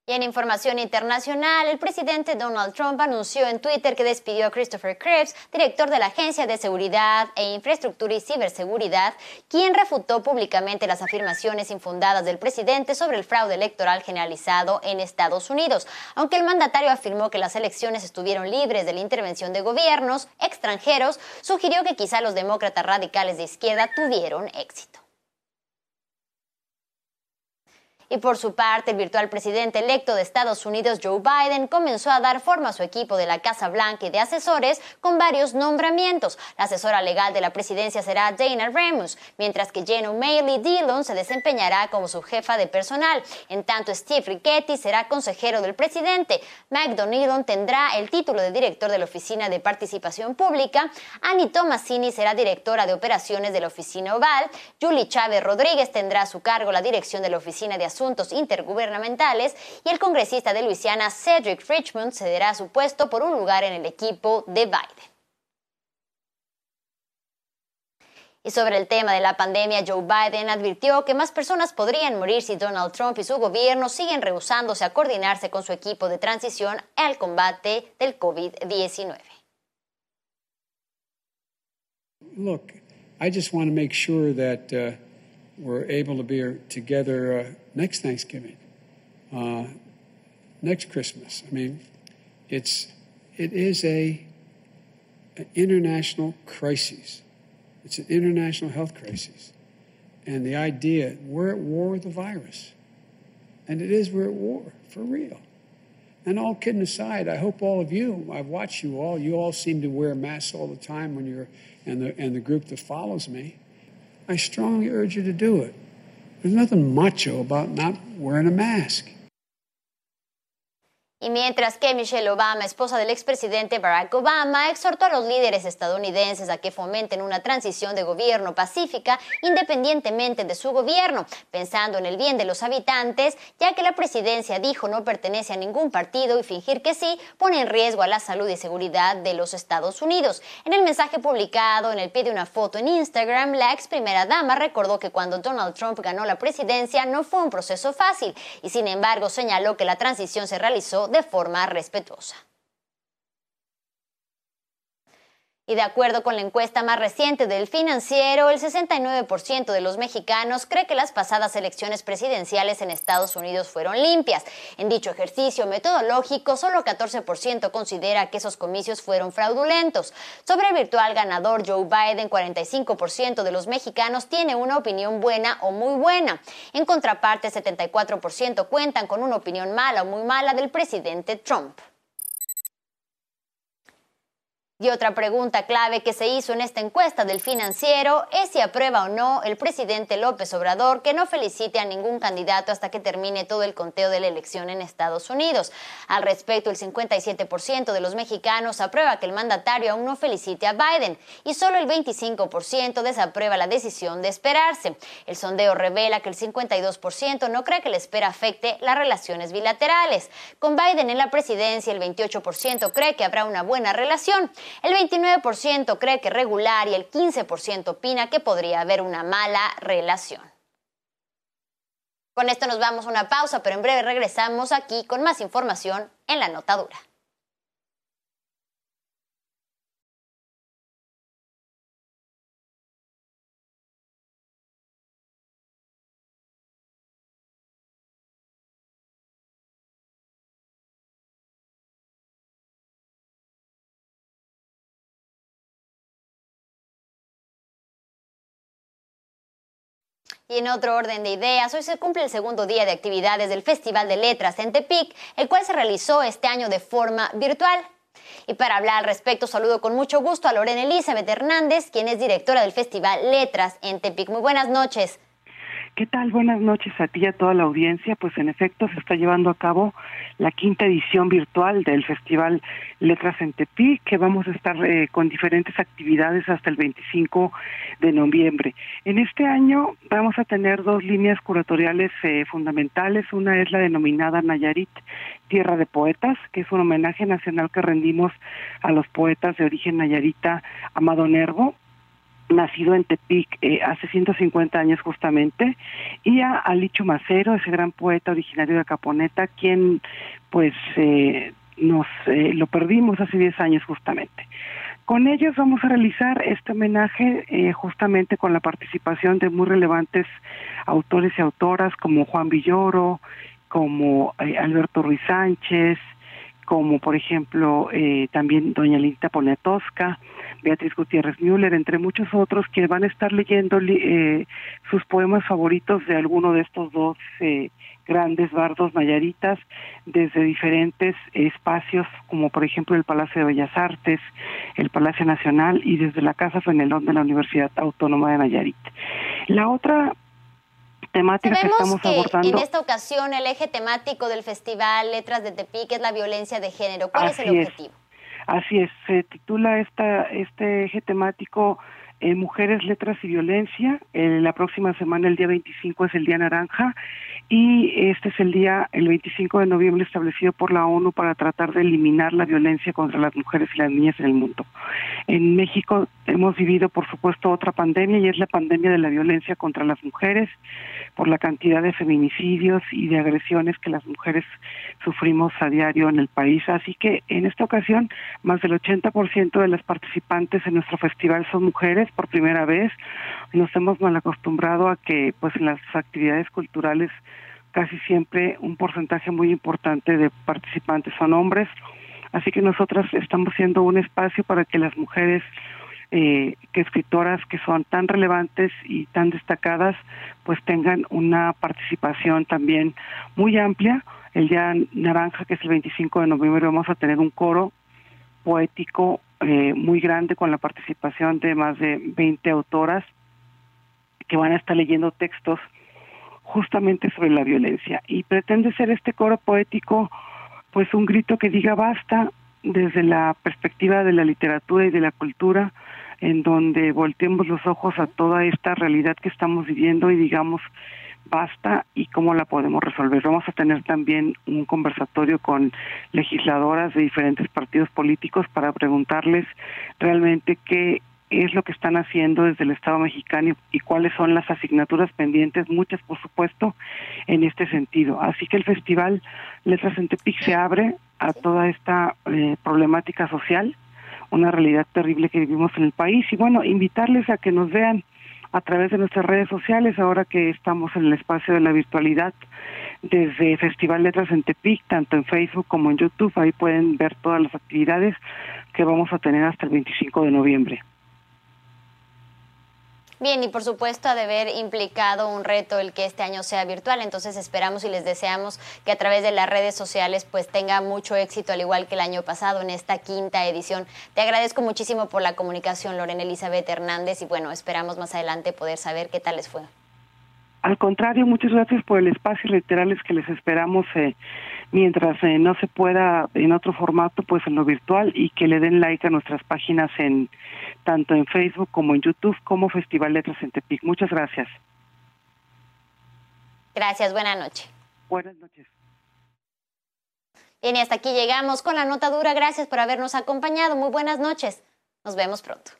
Y en información internacional, el presidente Donald Trump anunció en Twitter que despidió a Christopher Krebs, director de la Agencia de Seguridad e Infraestructura y Ciberseguridad, quien refutó públicamente las afirmaciones infundadas del presidente sobre el fraude electoral generalizado en Estados Unidos. Aunque el mandatario afirmó que las elecciones estuvieron libres de la intervención de gobiernos extranjeros, sugirió que quizá los demócratas radicales de izquierda tuvieron éxito. Y por su parte, el virtual presidente electo de Estados Unidos, Joe Biden, comenzó a dar forma a su equipo de la Casa Blanca y de asesores con varios nombramientos. La asesora legal de la presidencia será Dana Remus, mientras que Jen O'Malley Dillon se desempeñará como su jefa de personal. En tanto, Steve Riquetti será consejero del presidente. McDonnell tendrá el título de director de la Oficina de Participación Pública. Annie Tomasini será directora de operaciones de la Oficina Oval. Julie Chávez Rodríguez tendrá a su cargo la dirección de la Oficina de Asuntos Intergubernamentales. Y el congresista de Luisiana, Cedric Richmond, cederá su puesto por un lugar en el equipo de Biden. Y sobre el tema de la pandemia, Joe Biden advirtió que más personas podrían morir si Donald Trump y su gobierno siguen rehusándose a coordinarse con su equipo de transición al combate del COVID-19. Look, I just want to make sure that uh, we're able to be together uh, next Thanksgiving, uh, next Christmas. I mean, it's it is a an international crisis. It's an international health crisis. And the idea, we're at war with the virus. And it is, we're at war, for real. And all kidding aside, I hope all of you, I've watched you all, you all seem to wear masks all the time when you're, and the, and the group that follows me. I strongly urge you to do it. There's nothing macho about not wearing a mask. Y mientras que Michelle Obama, esposa del expresidente Barack Obama, exhortó a los líderes estadounidenses a que fomenten una transición de gobierno pacífica independientemente de su gobierno, pensando en el bien de los habitantes, ya que la presidencia dijo no pertenece a ningún partido y fingir que sí pone en riesgo a la salud y seguridad de los Estados Unidos. En el mensaje publicado en el pie de una foto en Instagram, la ex primera dama recordó que cuando Donald Trump ganó la presidencia no fue un proceso fácil y sin embargo señaló que la transición se realizó de forma respetuosa. Y de acuerdo con la encuesta más reciente del financiero, el 69% de los mexicanos cree que las pasadas elecciones presidenciales en Estados Unidos fueron limpias. En dicho ejercicio metodológico, solo 14% considera que esos comicios fueron fraudulentos. Sobre el virtual ganador Joe Biden, 45% de los mexicanos tiene una opinión buena o muy buena. En contraparte, 74% cuentan con una opinión mala o muy mala del presidente Trump. Y otra pregunta clave que se hizo en esta encuesta del financiero es si aprueba o no el presidente López Obrador que no felicite a ningún candidato hasta que termine todo el conteo de la elección en Estados Unidos. Al respecto, el 57% de los mexicanos aprueba que el mandatario aún no felicite a Biden y solo el 25% desaprueba la decisión de esperarse. El sondeo revela que el 52% no cree que la espera afecte las relaciones bilaterales. Con Biden en la presidencia, el 28% cree que habrá una buena relación. El 29% cree que regular y el 15% opina que podría haber una mala relación. Con esto nos vamos a una pausa, pero en breve regresamos aquí con más información en la notadura. Y en otro orden de ideas, hoy se cumple el segundo día de actividades del Festival de Letras en Tepic, el cual se realizó este año de forma virtual. Y para hablar al respecto, saludo con mucho gusto a Lorena Elizabeth Hernández, quien es directora del Festival Letras en Tepic. Muy buenas noches. ¿Qué tal? Buenas noches a ti y a toda la audiencia. Pues en efecto se está llevando a cabo la quinta edición virtual del Festival Letras en Tepic, que vamos a estar eh, con diferentes actividades hasta el 25 de noviembre. En este año vamos a tener dos líneas curatoriales eh, fundamentales. Una es la denominada Nayarit Tierra de Poetas, que es un homenaje nacional que rendimos a los poetas de origen nayarita Amado Nervo nacido en Tepic eh, hace 150 años justamente, y a Alicho Macero, ese gran poeta originario de Caponeta, quien pues eh, nos eh, lo perdimos hace 10 años justamente. Con ellos vamos a realizar este homenaje justamente con la participación de muy relevantes autores y autoras como Juan Villoro, como Alberto Ruiz Sánchez, como por ejemplo eh, también doña Linda Poniatowska, Beatriz Gutiérrez Müller, entre muchos otros que van a estar leyendo eh, sus poemas favoritos de alguno de estos dos eh, grandes bardos nayaritas desde diferentes espacios, como por ejemplo el Palacio de Bellas Artes, el Palacio Nacional y desde la Casa Fenelón de la Universidad Autónoma de Nayarit. La otra temática que estamos abordando. En esta ocasión, el eje temático del Festival Letras de Tepic es la violencia de género. ¿Cuál es el objetivo? Así es, se titula esta, este eje temático eh, Mujeres, Letras y Violencia. Eh, la próxima semana, el día 25, es el Día Naranja y este es el día, el 25 de noviembre, establecido por la ONU para tratar de eliminar la violencia contra las mujeres y las niñas en el mundo. En México hemos vivido, por supuesto, otra pandemia y es la pandemia de la violencia contra las mujeres por la cantidad de feminicidios y de agresiones que las mujeres sufrimos a diario en el país. Así que en esta ocasión, más del 80% de las participantes en nuestro festival son mujeres por primera vez. Nos hemos mal acostumbrado a que pues en las actividades culturales casi siempre un porcentaje muy importante de participantes son hombres. Así que nosotras estamos siendo un espacio para que las mujeres eh, que escritoras que son tan relevantes y tan destacadas pues tengan una participación también muy amplia. El día naranja, que es el 25 de noviembre, vamos a tener un coro poético eh, muy grande con la participación de más de 20 autoras que van a estar leyendo textos justamente sobre la violencia y pretende ser este coro poético pues un grito que diga basta desde la perspectiva de la literatura y de la cultura en donde volteemos los ojos a toda esta realidad que estamos viviendo y digamos basta y cómo la podemos resolver. Vamos a tener también un conversatorio con legisladoras de diferentes partidos políticos para preguntarles realmente qué es lo que están haciendo desde el Estado mexicano y, cuáles son las asignaturas pendientes, muchas por supuesto, en este sentido. Así que el Festival Letras en Tepic se abre a toda esta eh, problemática social, una realidad terrible que vivimos en el país y bueno, invitarles a que nos vean a través de nuestras redes sociales, ahora que estamos en el espacio de la virtualidad, desde Festival Letras en Tepic, tanto en Facebook como en YouTube, ahí pueden ver todas las actividades que vamos a tener hasta el 25 de noviembre. Bien, y por supuesto ha de haber implicado un reto el que este año sea virtual, entonces esperamos y les deseamos que a través de las redes sociales pues tenga mucho éxito al igual que el año pasado en esta quinta edición. Te agradezco muchísimo por la comunicación, Lorena Elizabeth Hernández, y bueno, esperamos más adelante poder saber qué tal les fue. Al contrario, muchas gracias por el espacio literales que les esperamos eh, mientras eh, no se pueda en otro formato, pues en lo virtual y que le den like a nuestras páginas en tanto en Facebook como en YouTube como Festival Letras en Tepic. Muchas gracias. Gracias, buena noche. Buenas noches. Bien, y hasta aquí llegamos con la nota dura. Gracias por habernos acompañado. Muy buenas noches. Nos vemos pronto.